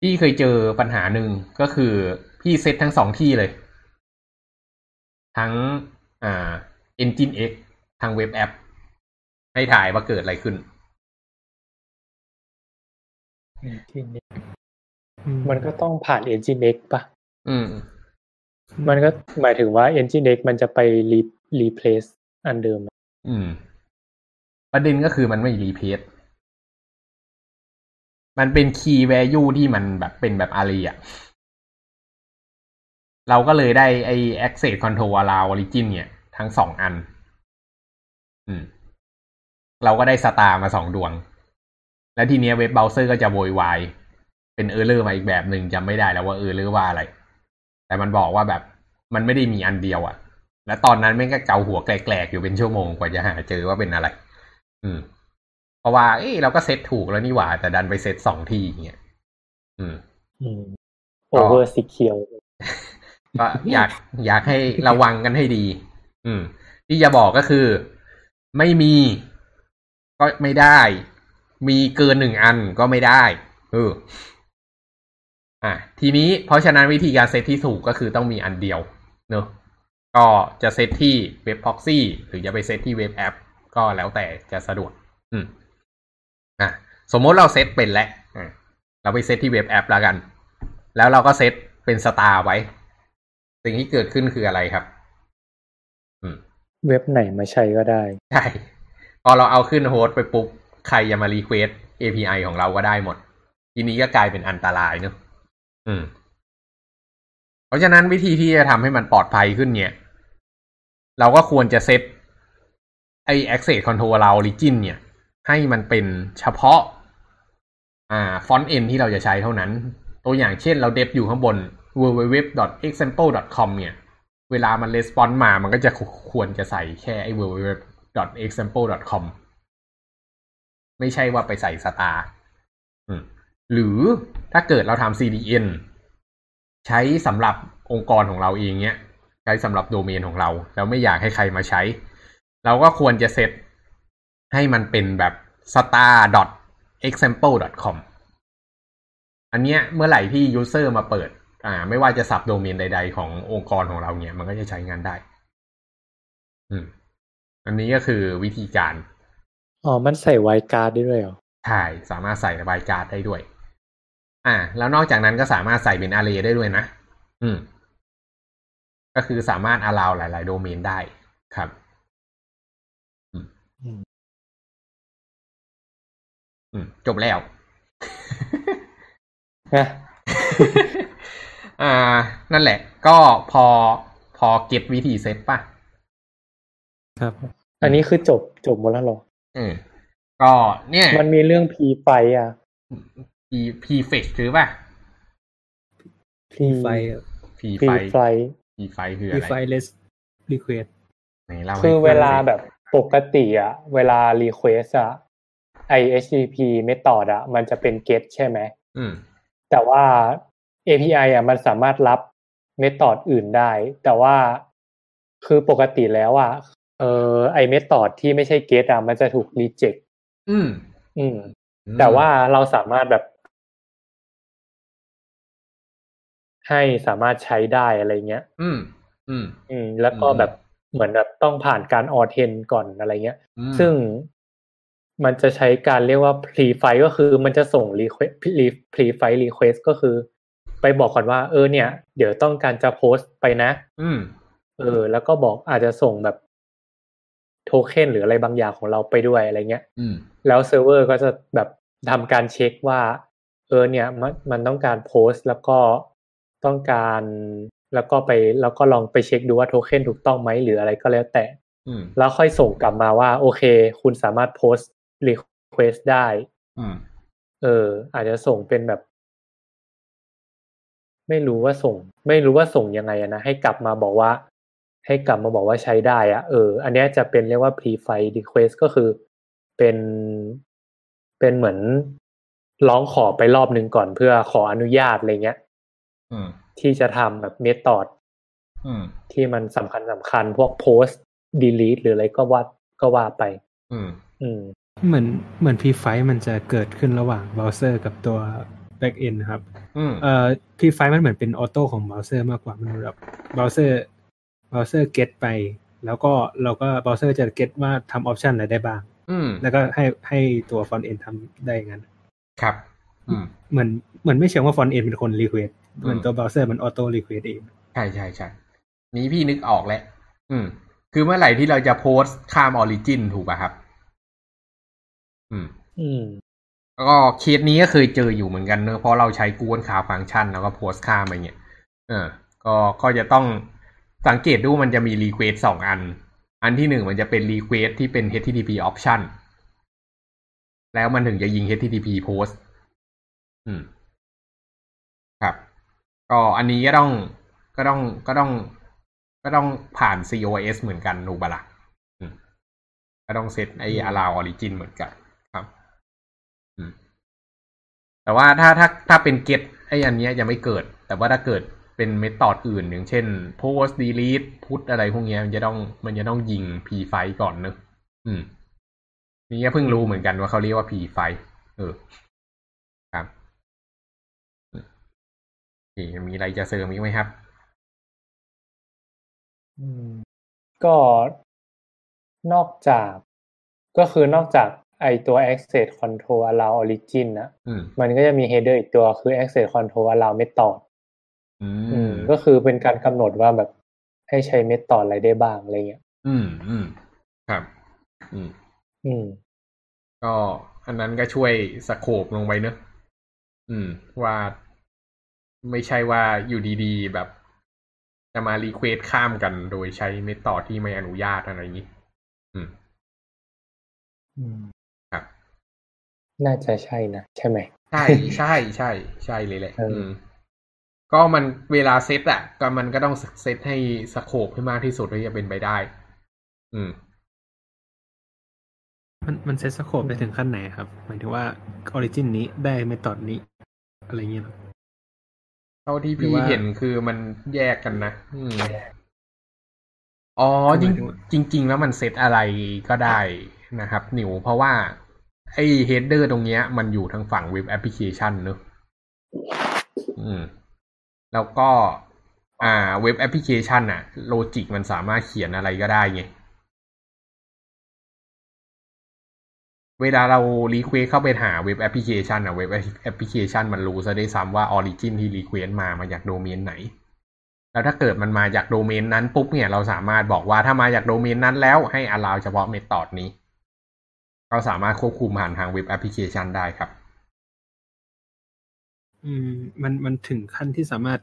S1: พี่เคยเจอปัญหาหนึ่งก็คือพี่เซตทั้งสองที่เลย ทั้งอ่า Engine X ทางเว็บแอป ให้ถ่ายว่าเกิดอะไรขึ้น
S3: Engine X มันก็ต้องผ่าน Engine X ปะ
S1: อืม
S3: มันก็หมายถึงว่า Engine X มันจะไป re replace อันเดิม
S1: อืม ประเด็นก็คือมันไม่รีเพสมันเป็นคีย์ value ที่มันแบบเป็นแบบอารีอะเราก็เลยได้ไอ้ access control allow origin เนี่ย ทั้งสองอัน อืม เราก็ได้ star มาสองดวง แล้วทีเนี้ยเว็บเบราว์เซอร์ก็จะโวยวาย เป็น error มาอีกแบบหนึ่งจำไม่ได้แล้วว่า error ว่าอะไร แต่มันบอกว่าแบบมันไม่ได้มีอันเดียวอะและตอนนั้นแม่งก็เกาหัวแกลกๆ อยู่เป็นชั่วโมงกว่าจะหาเจอว่าเป็นอะไร อืม เพราะว่า เอ้ยเราก็เซตถูกแล้วนี่หว่า แต่ดันไปเซตสองทีอย่างเงี้ยอืม
S3: อืม over secure
S1: ก็อยากอยากให้ระวังกันให้ดี อืม ที่จะบอกก็คือ ไม่มี ก็ไม่ได้ มีเกินหนึ่งอันก็ไม่ได้เอออะทีนี้เพราะฉะนั้นวิธีการเซตที่ถูกก็คือต้องมีอันเดียวเนอะก็จะเซตที่เว็บ proxy หรือจะไปเซตที่เว็บแอป ก็แล้วแต่จะสะดวก อืมอะสมมติเราเซตเป็นแล้วอะเราไปเซตที่เว็บแอปแล้วกัน แล้วเราก็เซตเป็น star ไว้ สิ่งที่เกิดขึ้นคืออะไรครับ อืม
S3: เว็บไหนมาใช้ก็ได้
S1: ใช่ พอเราเอาขึ้น host ไปปุ๊บ ใครจะมารีเควส API ของเราก็ได้หมด ทีนี้ก็กลายเป็นอันตรายเนอะอืม เพราะฉะนั้นวิธีที่จะทำให้มันปลอดภัยขึ้นเนี่ย เราก็ควรจะเซต ไอ้ access control allow origin เนี่ย ให้มันเป็นเฉพาะ อ่า frontend ที่เราจะใช้เท่านั้น ตัวอย่างเช่นเรา dev อยู่ข้างบน www.example.com เนี่ย เวลามัน response มามันก็จะควรจะใส่แค่ไอ้ www.example.com ไม่ใช่ว่าไปใส่ star หรือถ้าเกิดเราทำ CDN ใช้สำหรับองค์กรของเราเองเนี้ยใช้สำหรับโดเมนของเรา แล้วไม่อยากให้ใครมาใช้ เราก็ควรจะเซตให้มันเป็นแบบ star.example.com อันเนี้ยเมื่อไหร่ที่ user มาเปิด อ่า ไม่ว่าจะสับโดเมนใด ๆ ขององค์กรของเราเนี่ย มันก็จะใช้งานได้ อืม อันนี้ก็คือวิธีการ
S3: อ๋อ มันใส่ไวการ์ดได้ด้วยเหรอ
S1: ใช่ สามารถใส่ระบายการ์ดได้ด้วย อ่า แล้วนอกจากนั้นก็สามารถใส่เป็นอาร์เรย์ได้ด้วยนะ อืม ก็คือสามารถ allow หลาย ๆ โดเมนได้ครับ อืมจบแล้ว
S3: นะ
S1: อ่า นั่นแหละ ก็พอพอเก็ตวิธีเซตป่ะ
S2: ครับ
S3: อันนี้คือจบจบหมดแล้วเหรอ
S1: เออก็เนี่ย
S3: มันมีเรื่องพีไฟอะ
S1: P P fetch คือป่ะ
S3: พี
S2: ไฟ
S1: P
S3: พี
S1: ไฟ
S3: ไฟ
S1: P ไฟคือ
S2: มี
S1: อะไร
S2: ไฟ less request
S1: ไหนเล่าให้
S3: คือเวลา
S1: ฟังหน่อย
S3: แบบปกติอะ เวลา request อะ i HTTP method อะมันจะเป็น get ใช่ไหม
S1: อืม
S3: แต่ว่า API อะมันสามารถรับ method อื่นได้ แต่ว่าคือปกติแล้วอะเออไอ method ที่ไม่ใช่ get อะมันจะถูก reject
S1: อืม
S3: อืม แต่ว่าเราสามารถแบบ ให้สามารถใช้ได้อะไรเงี้ย
S1: อืม อืม
S3: อืม แล้วก็
S1: อืม
S3: แบบเหมือนแบบต้องผ่านการออเทนก่อนอะไรเงี้ย
S1: อืม
S3: ซึ่ง มันจะใช้การเรียกว่า pre file ก็คือมันจะส่ง request pre file request ก็คือ ไปบอกก่อนว่าเออเนี่ย เดี๋ยวต้องการจะโพสต์ไปนะ
S1: อืม
S3: เออ แล้วก็บอกอาจจะส่งแบบโทเค็นหรืออะไรบางอย่างของเราไปด้วยอะไรเงี้ย
S1: อืม
S3: แล้วเซิร์ฟเวอร์ก็จะแบบทำการเช็คว่า เออเนี่ยมันมันต้องการโพสต์แล้วก็ต้องการแล้วก็ไปแล้วก็ลองไปเช็คดูว่าโทเค็นถูกต้องไหมหรืออะไรก็แล้วแต่
S1: อืม
S3: แล้วค่อยส่งกลับมาว่า โอเค คุณสามารถ post request ได้
S1: อืม
S3: เออ อาจจะส่งเป็นแบบ ไม่รู้ว่าส่ง ไม่รู้ว่าส่งยังไงอะนะให้กลับมาบอกว่า ให้กลับมาบอกว่าใช้ได้อะเออ อันเนี้ยจะเป็นเรียกว่า pre file request ก็คือเป็นเป็นเหมือนร้องขอไปรอบหนึ่งก่อนเพื่อขออนุญาตอะไรเงี้ย
S1: อืม
S3: ที่จะทำแบบเมธอด
S1: อืม
S3: ที่มันสำคัญสำคัญพวกโพสต์ delete หรืออะไรก็ว่าก็ว่าไป
S1: อืม
S3: อืม
S2: เหมือนเหมือน p5 มันจะเกิดขึ้นระหว่างเบราว์เซอร์กับตัว backend นะครับ
S1: อืม
S2: เอ่อ p5 มันเหมือนเป็น auto ของเบราว์เซอร์มากกว่ามันแบบเบราว์เซอร์เบราว์เซอร์ get ไป แล้วก็เราก็เบราว์เซอร์จะ get ว่าทำออปชันอะไรได้บ้าง
S1: อืม
S2: แล้วก็ให้ให้ตัว front end ทำได้อย่างนั้น
S1: ครับอืม
S2: เหมือนเหมือนไม่เชิงว่า front end เป็นคน request
S1: อืม
S2: เหมือนตัวเบราว์เซอร์มันออโต้ request เอง
S1: ใช่ใช่ใช่นี้พี่นึกออกแล้วอืม คือเมื่อไหร่ที่เราจะโพสต์ข้าม origin ถูกป่ะครับ อืม
S3: อืม
S1: แล้วก็เคสนี้ก็เคยเจออยู่เหมือนกันเนอะเพราะเราใช้ Google Cloud Function แล้วก็โพสต์ข้ามไปเนี่ยเออ ก็ก็จะต้องสังเกตดูมันจะมี request สองอัน อันที่หนึ่งมันจะเป็น request ที่เป็น HTTP option แล้วมันถึงจะยิง HTTP post อืม ครับ ก็อันนี้ก็ต้องก็ต้องก็ต้อง ก็ต้องผ่าน COS เหมือนกันถูกปะล่ะอืมก็ต้องเซตไอ้ allow origin เหมือนกัน แต่ว่าถ้าถ้าถ้าเป็น get ไอ้อันเนี้ยยังไม่เกิด แต่ว่าถ้าเกิดเป็นเมธอดอื่นอย่างเช่น post delete put อะไรพวกเนี้ยมันจะต้องมันจะต้องยิง p ไฟก่อนเนอะอืม นี่ก็เพิ่งรู้เหมือนกันว่าเขาเรียกว่า p ไฟเออครับอืมโอเคมีอะไรจะเสริมอีกไหมครับ
S3: อืม ก็นอกจาก ก็คือนอกจาก ไอตัว access control allow origin นะ
S1: อืม
S3: มันก็จะมี header อีกตัวคือ access control allow method
S1: อื
S3: อื
S1: ม
S3: มก็คือเป็นการกำหนดว่าแบบให้ใช้ method อะไรได้บ้างอะไรเงี้ย
S1: อืม อืม ครับ อืม
S3: อืม
S1: ก็อันนั้นก็ช่วยสโคปลงไปเนอะอืม ว่าไม่ใช่ว่าอยู่ดีๆ แบบ จะมา request ข้ามกันโดยใช้ method ที่ไม่อนุญาตอะไรอย่างนี้ อืม
S3: อืม
S1: ครับ
S3: น่าจะใช่นะใช่ไหม
S1: ใช่ใช่ใช่ใช่เลยแหละ
S3: เอออื
S1: อืมก็มันเวลาเซตอะก็มันก็ต้องเซตให้ scope ให้มากที่สุดที่จะเป็นไปได้ อืม
S2: มันมัน set scope ได้ถึงขั้นไหนครับ หมายถึงว่า origin นี้ได้ method นี้ อะไรเงี้ยเหรอ
S1: เท่าที่
S2: หรือ
S1: พี่
S2: ว่า
S1: เห็นคือมันแยกกันนะอืมอ๋อ
S2: คือ
S1: จริ
S2: มายถึงว่า
S1: จริง ๆ แล้วมันเซตอะไรก็ได้นะครับหนิวเพราะว่า ไอ้ header ตรงเนี้ย มันอยู่ทางฝั่งเว็บแอปพลิเคชันเนอะอืม แล้วก็ อ่า เว็บแอปพลิเคชันอะ logic มันสามารถเขียนอะไรก็ได้ไง เวลาเรา request เข้าไปหาเว็บแอปพลิเคชันอะเว็บแอปพลิเคชันมันรู้ซะด้วยซ้ำว่า origin ที่ request มามาจากโดเมนไหนแล้วถ้าเกิดมันมาจากโดเมนนั้นปุ๊บเนี่ยเราสามารถบอกว่าถ้ามาจากโดเมนนั้นแล้วให้ allow เฉพาะ method นี้ เราสามารถควบคุมผ่านทางเว็บแอปพลิเคชันได้ครับ
S2: อืม มันมันถึงขั้นที่สามารถ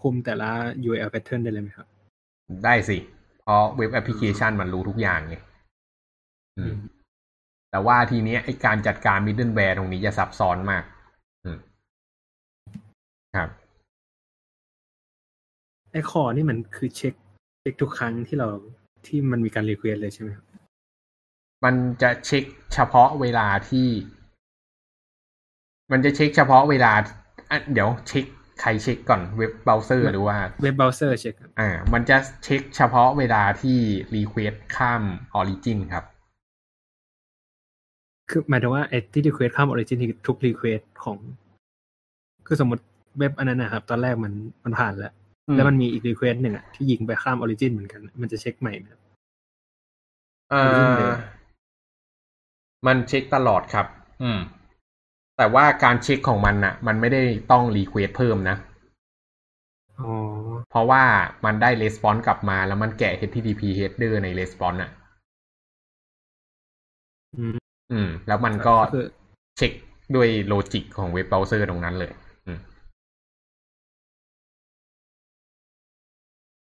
S2: คุมแต่ละ URL pattern ได้เลยไหมครับ
S1: ได้สิ เพราะเว็บแอปพลิเคชันมันรู้ทุกอย่างไงอืมแต่ว่าทีเนี้ยไอการจัดการ middleware ตรงนี้จะซับซ้อนมากอืมครับ
S2: ไอ้ CORS นี่มันคือเช็คเช็คทุกครั้งที่เราที่มันมีการ request เลยใช่ไหมครับ
S1: มันจะเช็คเฉพาะเวลาที่ มันจะเช็คเฉพาะเวลาอะเดี๋ยวเช็คใครเช็คก่อนเว็บเบราว์เซอร์หรือว่า
S2: เว็บเบราว์เซอร์เช็คครับ
S1: อ่า มันจะเช็คเฉพาะเวลาที่ request ข้าม origin ครับ
S2: คือหมายถึงว่าไอ้ที่ requestข้าม origin ทุก request ของ คือสมมติเว็บอันนั้นนะครับ ตอนแรกมันมันผ่านแล้ว
S1: อืม
S2: แล้วมันมีอีก request หนึ่งอะที่ยิงไปข้าม origin เหมือนกัน มันจะเช็คใหม่ไหมครับ
S1: อ่า
S2: origin เดิ ม
S1: มันเช็คตลอดครับ อืม แต่ว่าการเช็คของมันน่ะ มันไม่ได้ต้อง request เพิ่มนะ
S2: อ๋อ
S1: เพราะว่ามันได้ response กลับมาแล้วมันแกะ HTTP header ใน response อะ
S2: อืม
S1: อืม แล้วมันก็
S2: คือ
S1: เช็คด้วย logic ของเว็บเบราว์เซอร์ตรงนั้นเลย อืม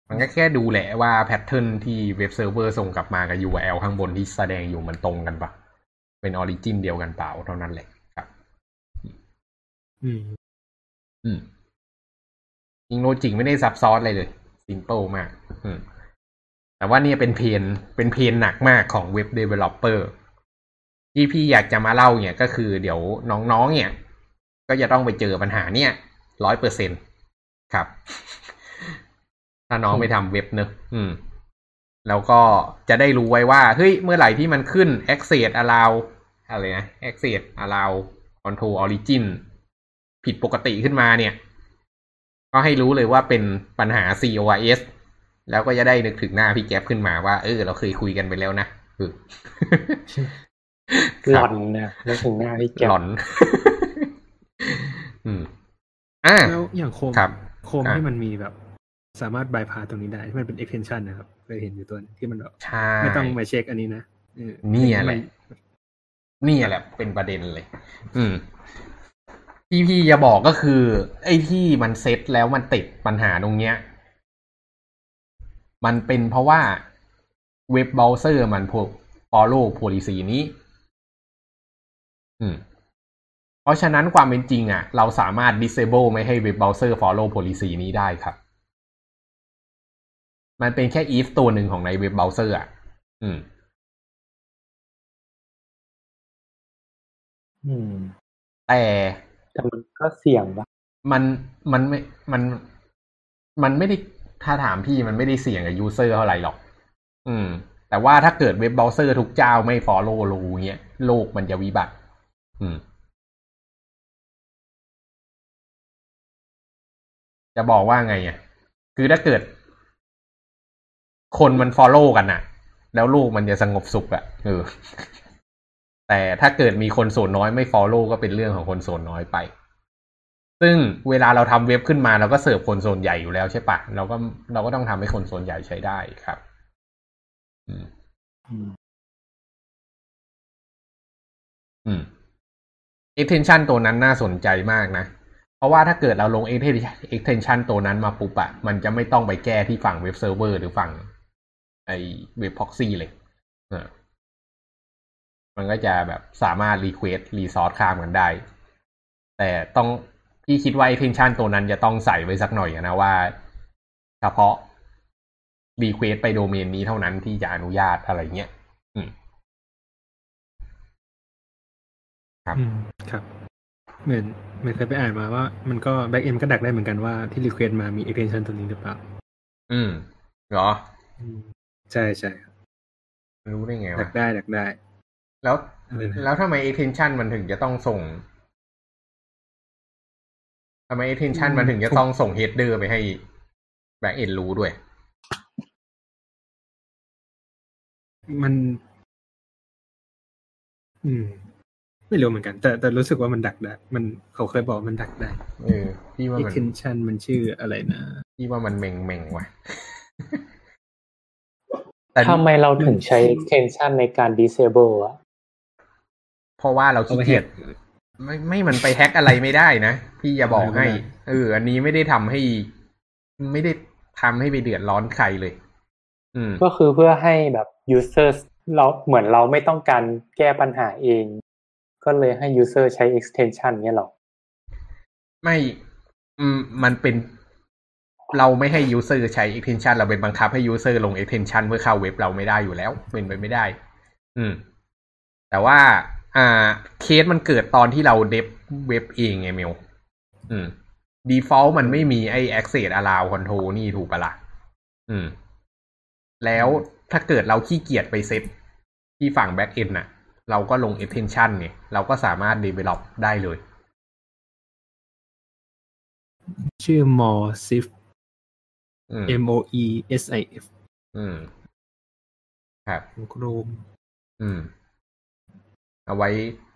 S1: มันก็แค่ดูแหละว่า pattern ที่เว็บเซิร์ฟเวอร์ส่งกลับมากับ URL ข้างบนที่แสดงอยู่มันตรงกันปะ เป็น origin เดียวกันเปล่าเท่านั้นแหละครับ
S2: อืม
S1: อืมจริง logic ไม่ได้ซับซ้อนอะไรเลย simple มาก อืม แต่ว่าเนี่ยเป็น painเป็น pain หนักมากของ web developer ที่พี่อยากจะมาเล่าเนี่ยก็คือเดี๋ยวน้องๆเนี่ย ก็จะต้องไปเจอปัญหาเนี่ยร้อยเปอร์เซ็นครับ ถ้าน้องไปทำเว็บเนอะอืม แล้วก็จะได้รู้ไว้ว่า เฮ้ย เมื่อไหร่ที่มันขึ้น access allow อะไรนะ access allow control origin ผิดปกติขึ้นมาเนี่ย ก็ให้รู้เลยว่าเป็นปัญหา CORS แล้วก็จะได้นึกถึงหน้าพี่แก๊ปขึ้นมาว่า เออ เราเคยคุยกันไปแล้วนะเออ
S3: หล่อนนะนึกถึงหน้าพี่แก
S1: หลอน อืมอ่า
S2: แล้วอย่างโคม
S1: ครับ
S2: โคม
S1: อะ
S2: ที่มันมีแบบ สามารถบายพาตรงนี้ได้ที่มันเป็น extension นะครับเคยเห็นอยู่ตัวหนึ่งที่มันแบบ
S1: ใช่
S2: ไม่ต้องมาเช็คอันนี้นะเออ
S1: นี่แหละนี่แหละเป็นประเด็นเลย อืมที่พี่จะบอกก็คือ ไอ้ที่มันเซ็ตแล้วมันติดปัญหาตรงเนี้ย มันเป็นเพราะว่าเว็บเบราว์เซอร์มันพวก follow policy นี้ อืม เพราะฉะนั้นความเป็นจริงอะ เราสามารถ disable ไม่ให้เว็บเบราว์เซอร์ follow policy นี้ได้ครับ มันเป็นแค่ if ตัวหนึ่งของในเว็บเบราว์เซอร์อะ อืม
S3: อืม
S1: แต่
S3: แต่มันก็เสี่ยงปะ
S1: มันมันไม่มันมันไม่ได้ถ้าถามพี่มันไม่ได้เสี่ยงกับ user เท่าไหร่หรอก อืม แต่ว่าถ้าเกิดเว็บเบราว์เซอร์ทุกเจ้าไม่ follow รูเงี้ยโลกมันจะวิบัติ อืม จะบอกว่าไงอะคือถ้าเกิด คนมัน follow กันน่ะแล้วโลกมันจะสงบสุขอะเออ แต่ถ้าเกิดมีคนส่วนน้อยไม่ follow ก็เป็นเรื่องของคนส่วนน้อยไป ซึ่งเวลาเราทำเว็บขึ้นมาเราก็เสิร์ฟคนส่วนใหญ่อยู่แล้วใช่ปะเราก็เราก็ต้องทำให้คนส่วนใหญ่ใช้ได้ครับอืม
S3: อืม
S1: อืม extension ตัวนั้นน่าสนใจมากนะ เพราะว่าถ้าเกิดเราลง extension ตัวนั้นมาปุ๊บอะมันจะไม่ต้องไปแก้ที่ฝั่งเว็บเซิร์ฟเวอร์หรือฝั่ง ไอ web proxy เลยเออมันก็จะแบบสามารถ request resource ข้ามกันได้ แต่ต้องพี่คิดว่า extension ตัวนั้นจะต้องใส่ไว้สักหน่อยนะว่า เฉพาะ request ไปโดเมนนี้เท่านั้นที่จะอนุญาตอะไรเงี้ยอืมครับ
S2: อืมครับ เหมือนเหมือนเคยไปอ่านมาว่ามันก็ back end ก็ดักได้เหมือนกันว่าที่ request มามี extension ตัวนี้หรือเปล่า
S1: อืมเหรอ
S2: อืม ใช่ใช่ครับ
S1: รู้ได้ไง
S2: ดั
S1: วะ
S2: กได้ดักได้
S1: แล้ว
S2: อะไรนะ
S1: แล้วทำไม attention มันถึงจะต้องส่งทำไม attention มันถึงจะต้องส่ง header ไปให้ back end รู้ด้วย
S2: มัน อืม ไม่รู้เหมือนกัน แต่แต่รู้สึกว่ามันดักได้ มันเขาเคยบอกมันดักได้
S1: เออพี่ว่ามัน
S2: extension มันชื่ออะไรนะ
S1: พี่ว่ามันเม่งเม่งๆว่ะแต่
S3: ทำไมเราถึงใช้ extension ในการ disable อะ
S1: เพราะว่าเราขี้เกียจไม่ไม่มันไปแฮกอะไรไม่ได้นะ พี่จะบอกให้เอออันนี้ไม่ได้ทำให้ ไม่ได้ทำให้ไปเดือดร้อนใครเลยอืม
S3: ก็คือเพื่อให้แบบ user เราเหมือนเราไม่ต้องการแก้ปัญหาเอง ก็เลยให้ user ใช้ extension เนี่ยหรอ
S1: ไม่อืมมันเป็น เราไม่ให้ user ใช้ extension เราไปบังคับให้ user ลง extension เพื่อเข้าเว็บเราไม่ได้อยู่แล้ว เป็นไปไม่ได้ อืม แต่ว่า อ่า เคสมันเกิดตอนที่เราเดฟเว็บเองไงเมลอืม default มันไม่มีไอ้ access allow control นี่ถูกปะละ่ะ อืม แล้วถ้าเกิดเราขี้เกียจไปเซตที่ฝั่ง back end น่ะ เราก็ลง extension เนี่ยเราก็สามารถ develop ได้เลย
S2: ชื่อ Morsif
S1: อืม
S2: M O E S I F
S1: อืม ครับ
S2: โครม
S1: อืม เอาไว้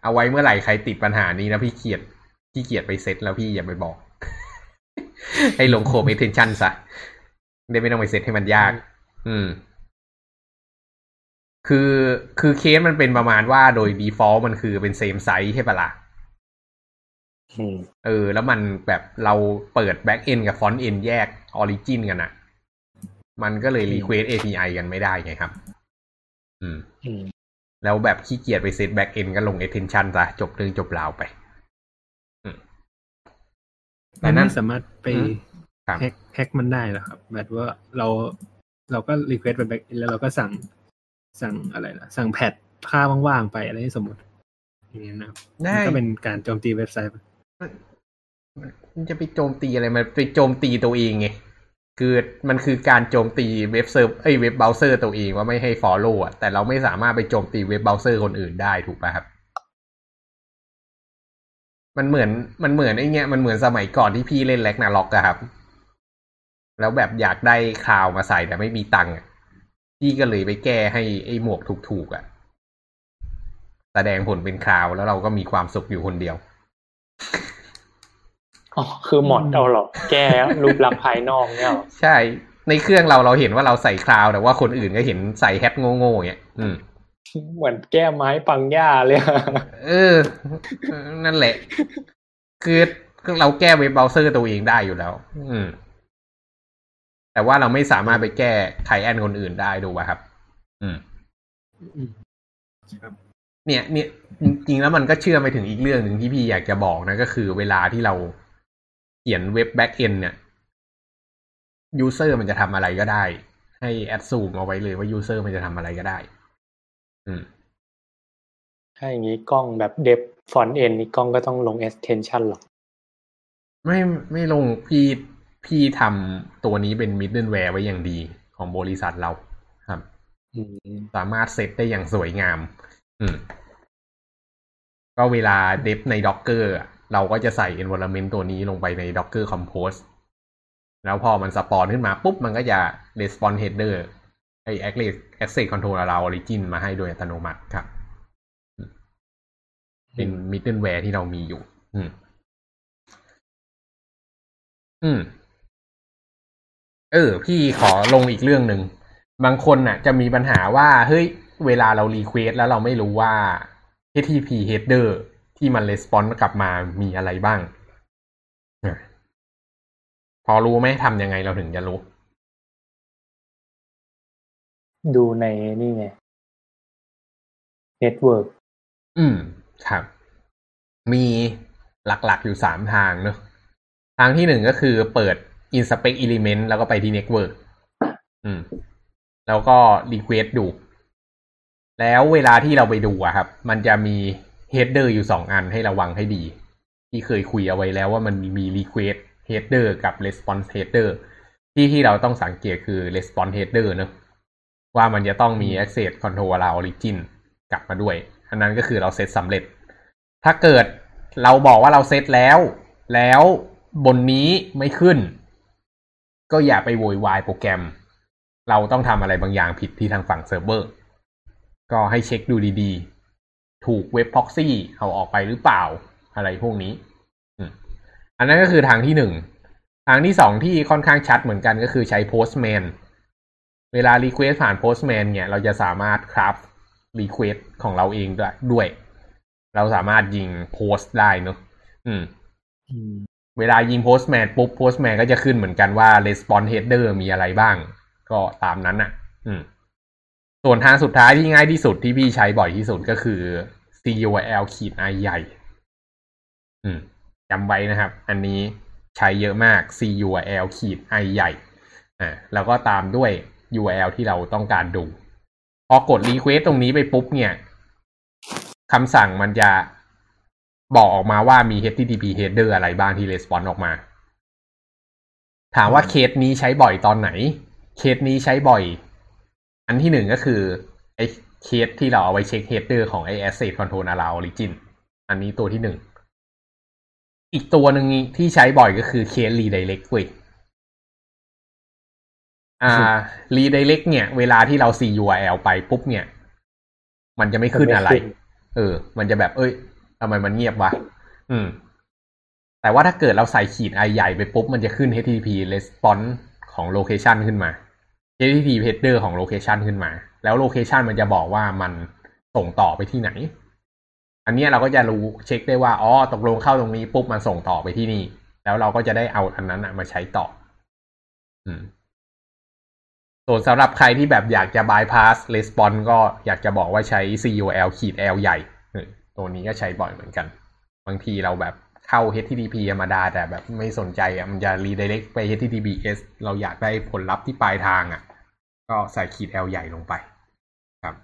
S1: เอาไว้เมื่อไหร่ใครติดปัญหานี้นะพี่เกียดพี่เกียดไปเซตแล้วพี่อย่าไปบอก ให้ลงโคม extension ซะได้ไม่ต้องไปเซตให้มันยาก อืม คือ คือเคสมันเป็นประมาณว่าโดย default มันคือเป็น same size ใช่ปะละ่ะ
S3: อืม
S1: เออ แล้วมันแบบเราเปิด back end กับ front end แยก origin กันอะมันก็เลย request API กันไม่ได้ไงครับอืม
S3: อืม
S1: แล้วแบบขี้เกียจไปเซต back end ก็ลง extension ซะจบเรื่องจบราวไปแต่
S2: มัน
S1: นั่น
S2: ไม่สามารถไป
S1: อืมครับ
S2: แฮกแฮกมันได้หรอครับ แบบว่าเราเราก็ request ไป back แล้วเราก็สั่งสั่งอะไรนะสั่ง patch ค่าว่างๆไปอะไรที่สมมติอย่างเงี้ยนะครับ
S1: ได้
S2: มันก็เป็นการโจมตีเว็บไซต์
S1: มันจะไปโจมตีอะไรมันไปโจมตีตัวเองไงคือมันคือการโจมตีเว็บเซิร์ฟเอ้ยเว็บเบราว์เซอร์ตัวเองว่าไม่ให้ follow อะแต่เราไม่สามารถไปโจมตีเว็บเบราว์เซอร์คนอื่นได้ถูกป่ะครับ มันเหมือนมันเหมือนไอ้เงี้ยมันเหมือนสมัยก่อนที่พี่เล่น Ragnarok อะครับ แล้วแบบอยากได้ crown มาใส่แต่ไม่มีตังค์พี่ก็เลยไปแก้ให้ไอ้หมวกถูกๆอะแสดงผลเป็น crown แล้วเราก็มีความสุขอยู่คนเดียว
S3: อ๋อคือหมดเอาหรอแก้รูปลักษณ์ภายนอกเนี่ยหรอ
S1: ใช่ ในเครื่องเราเราเห็นว่าเราใส่ crown แต่ว่าคนอื่นก็เห็นใส่ hat โง่ๆเงี้ยอืม
S3: เหมือนแก้ไม้ปังหญ้าเลยอะ
S1: เออ นั่นแหละ คือเราแก้เว็บเบราว์เซอร์ตัวเองได้อยู่แล้ว อืม แต่ว่าเราไม่สามารถไปแก้ client คนอื่นได้ถูกป่ะครับ อืม
S2: ครับ
S1: เนี่ยเนี่ยจริงๆแล้วมันก็เชื่อมไปถึงอีกเรื่องหนึ่งที่พี่อยากจะบอกนะ ก็คือเวลาที่เราเขียน web backend เนี่ย user มันจะทำอะไรก็ได้ ให้ assume เอาไว้เลยว่า user มันจะทำอะไรก็ได้ อืม
S3: ถ้าอย่างนี้ก็ต้องแบบ devฟอนต์เอ็นนี่กล้องก็ต้องลง extension หรอ
S1: ไม่ไม่ลงพี่พี่ทำตัวนี้เป็น middleware ไว้อย่างดีของบริษัทเราครับ
S3: อืม
S1: สามารถเซตได้อย่างสวยงาม อืม ก็เวลาเดฟใน Docker อะเราก็จะใส่ environment ตัวนี้ลงไปใน Docker Compose แล้วพอมันสปอนขึ้นมาปุ๊บ มันก็จะ response header ไอ้ access access control เรา origin มาให้โดยอัตโนมัติครับ เป็น middleware ที่เรามีอยู่ อืม อืม เออ พี่ขอลงอีกเรื่องหนึ่ง บางคนน่ะ จะมีปัญหาว่า เฮ้ย เวลาเรา request แล้วเราไม่รู้ว่า HTTP header ที่มัน response กลับมามีอะไรบ้างอะพอรู้ไหมทำยังไงเราถึงจะรู้
S3: ดูในนี่ไง network
S1: อืม ครับ มีหลักๆอยู่สามทางเนอะทางที่หนึ่งก็คือเปิด inspect element แล้วก็ไปที่ network อืม แล้วก็ request ดู แล้วเวลาที่เราไปดูอะครับ มันจะมี header อยู่สองอันให้ระวังให้ดี ที่เคยคุยเอาไว้แล้วว่ามันมี request header กับ response header ที่ที่เราต้องสังเกตคือ response header เนอะว่ามันจะต้องมี access control allow origin กลับมาด้วย อันนั้นก็คือเราเซตสำเร็จ ถ้าเกิดเราบอกว่าเราเซตแล้ว แล้วบนนี้ไม่ขึ้น ก็อย่าไปโวยวายโปรแกรม เราต้องทำอะไรบางอย่างผิดที่ทางฝั่งเซิร์ฟเวอร์ ก็ให้เช็คดูดีๆ ถูกเว็บพ็อกซี่เอาออกไปหรือเปล่าอะไรพวกนี้อืมอันนั้นก็คือทางที่หนึ่ง ทางที่สองที่ค่อนข้างชัดเหมือนกันก็คือใช้ Postman เวลา Request ผ่าน Postman เนี่ย เราจะสามารถคราฟ Request ของเราเองด้วยด้วยเราสามารถยิงโพสต์ได้เนอะอืม
S3: อืม
S1: เวลายิง Postman ปุ๊บ Postman ก็จะขึ้นเหมือนกันว่า response header มีอะไรบ้าง ก็ตามนั้นอะ อืม ส่วนทางสุดท้ายที่ง่ายที่สุดที่พี่ใช้บ่อยที่สุดก็คือ curl ขีด i ใหญ่ อืมจำไว้นะครับ อันนี้ใช้เยอะมาก curl ขีด i ใหญ่ อ่า แล้วก็ตามด้วย url ที่เราต้องการดู พอกด request ตรงนี้ไปปุ๊บเนี่ยคำสั่งมันจะบอกออกมาว่ามี http header อะไรบ้างที่ response ออกมา ถามว่าเคสนี้ใช้บ่อยตอนไหน เคสนี้ใช้บ่อย อันที่หนึ่งก็คือไอ้เคสที่เราเอาไว้เช็ค header ของไอ้ asset control allow origin อันนี้ตัวที่หนึ่ง อีกตัวหนึ่งที่ใช้บ่อยก็คือเคส redirect เว้ยอ่า redirect เนี่ย เวลาที่เรา curl ไปปุ๊บเนี่ย มันจะไม่ขึ้นอะไร เออ มันจะแบบ เอ้ยทำไมมันเงียบวะ อืม แต่ว่าถ้าเกิดเราใส่ขีด i ใหญ่ไปปุ๊บ มันจะขึ้น http response ของ location ขึ้นมา http header ของ location ขึ้นมา แล้วโลเคชันมันจะบอกว่ามันส่งต่อไปที่ไหน อันนี้เราก็จะรู้เช็คได้ว่า อ๋อ ตกลงเข้าตรงนี้ปุ๊บมันส่งต่อไปที่นี่ แล้วเราก็จะได้เอาอันนั้นอะมาใช้ต่อ อืม ส่วนสำหรับใครที่แบบอยากจะ bypass response ก็อยากจะบอกว่าใช้ CUL ขีด L ใหญ่ ตัวนี้ก็ใช้บ่อยเหมือนกัน บางทีเราแบบเข้า HTTP ธรรมดาแต่แบบไม่สนใจอะมันจะ redirect ไป HTTPS เราอยากได้ผลลัพธ์ที่ปลายทางอะ ก็ใส่ขีด L ใหญ่ลงไปครับ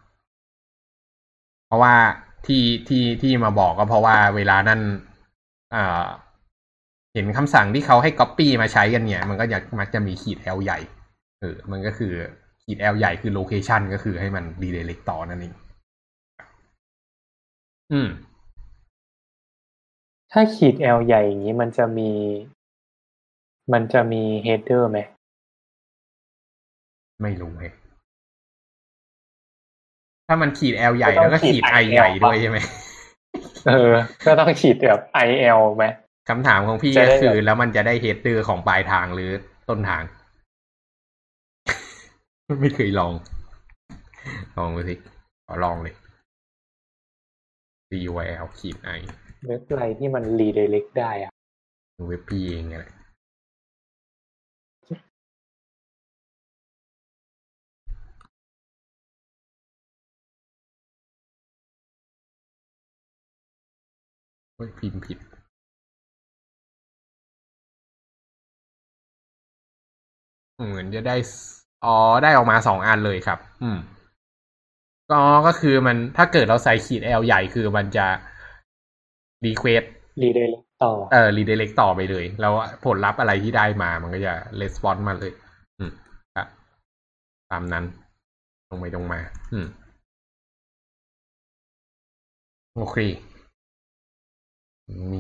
S1: เพราะว่าที่ที่ที่มาบอกก็เพราะว่าเวลานั้นอ่าเห็นคำสั่งที่เขาให้ copy มาใช้กันเนี่ย มันก็จะมักจะมีขีด L ใหญ่เออมันก็คือขีด L ใหญ่คือ location ก็คือให้มัน redirect ต่อนั่นเองอืม
S3: ถ้าขีด L ใหญ่อย่างนี้มันจะมี มันจะมี header ไหม
S1: ไม่รู้เฮ้ยถ้ามันขีด L ใหญ่แล้วก็ขีด I ใหญ่ด้วยใช่ไหม
S3: เออ ก็ต้องขีดแบบ IL ไหม
S1: คำถามของพี่
S3: จะ
S1: ก็
S3: ได้
S1: คือ
S3: แบบ
S1: แล้วมันจะได้เฮดเดอร์ของปลายทางหรือต้นทาง ไม่เคยลอง ลองดูสิขอลองเลย CUL ขีด I
S3: เว็บอะไรที่มัน redirect ได้อะ
S1: เว็บพี่เองไงแหละ เฮ้ย พิมพ์ผิดเหมือนจะได้สอ๋อ ได้ออกมาสองอันเลยครับ อืม ก็ก็คือมันถ้าเกิดเราใส่ขีด L ใหญ่คือมันจะ request
S3: redirect ต่อ
S1: เออ redirect ต่อไปเลย แล้วผลลัพธ์อะไรที่ได้มามันก็จะ response มาเลย อืมครับตามนั้น ตรงไปตรงมา อืม โอเค มี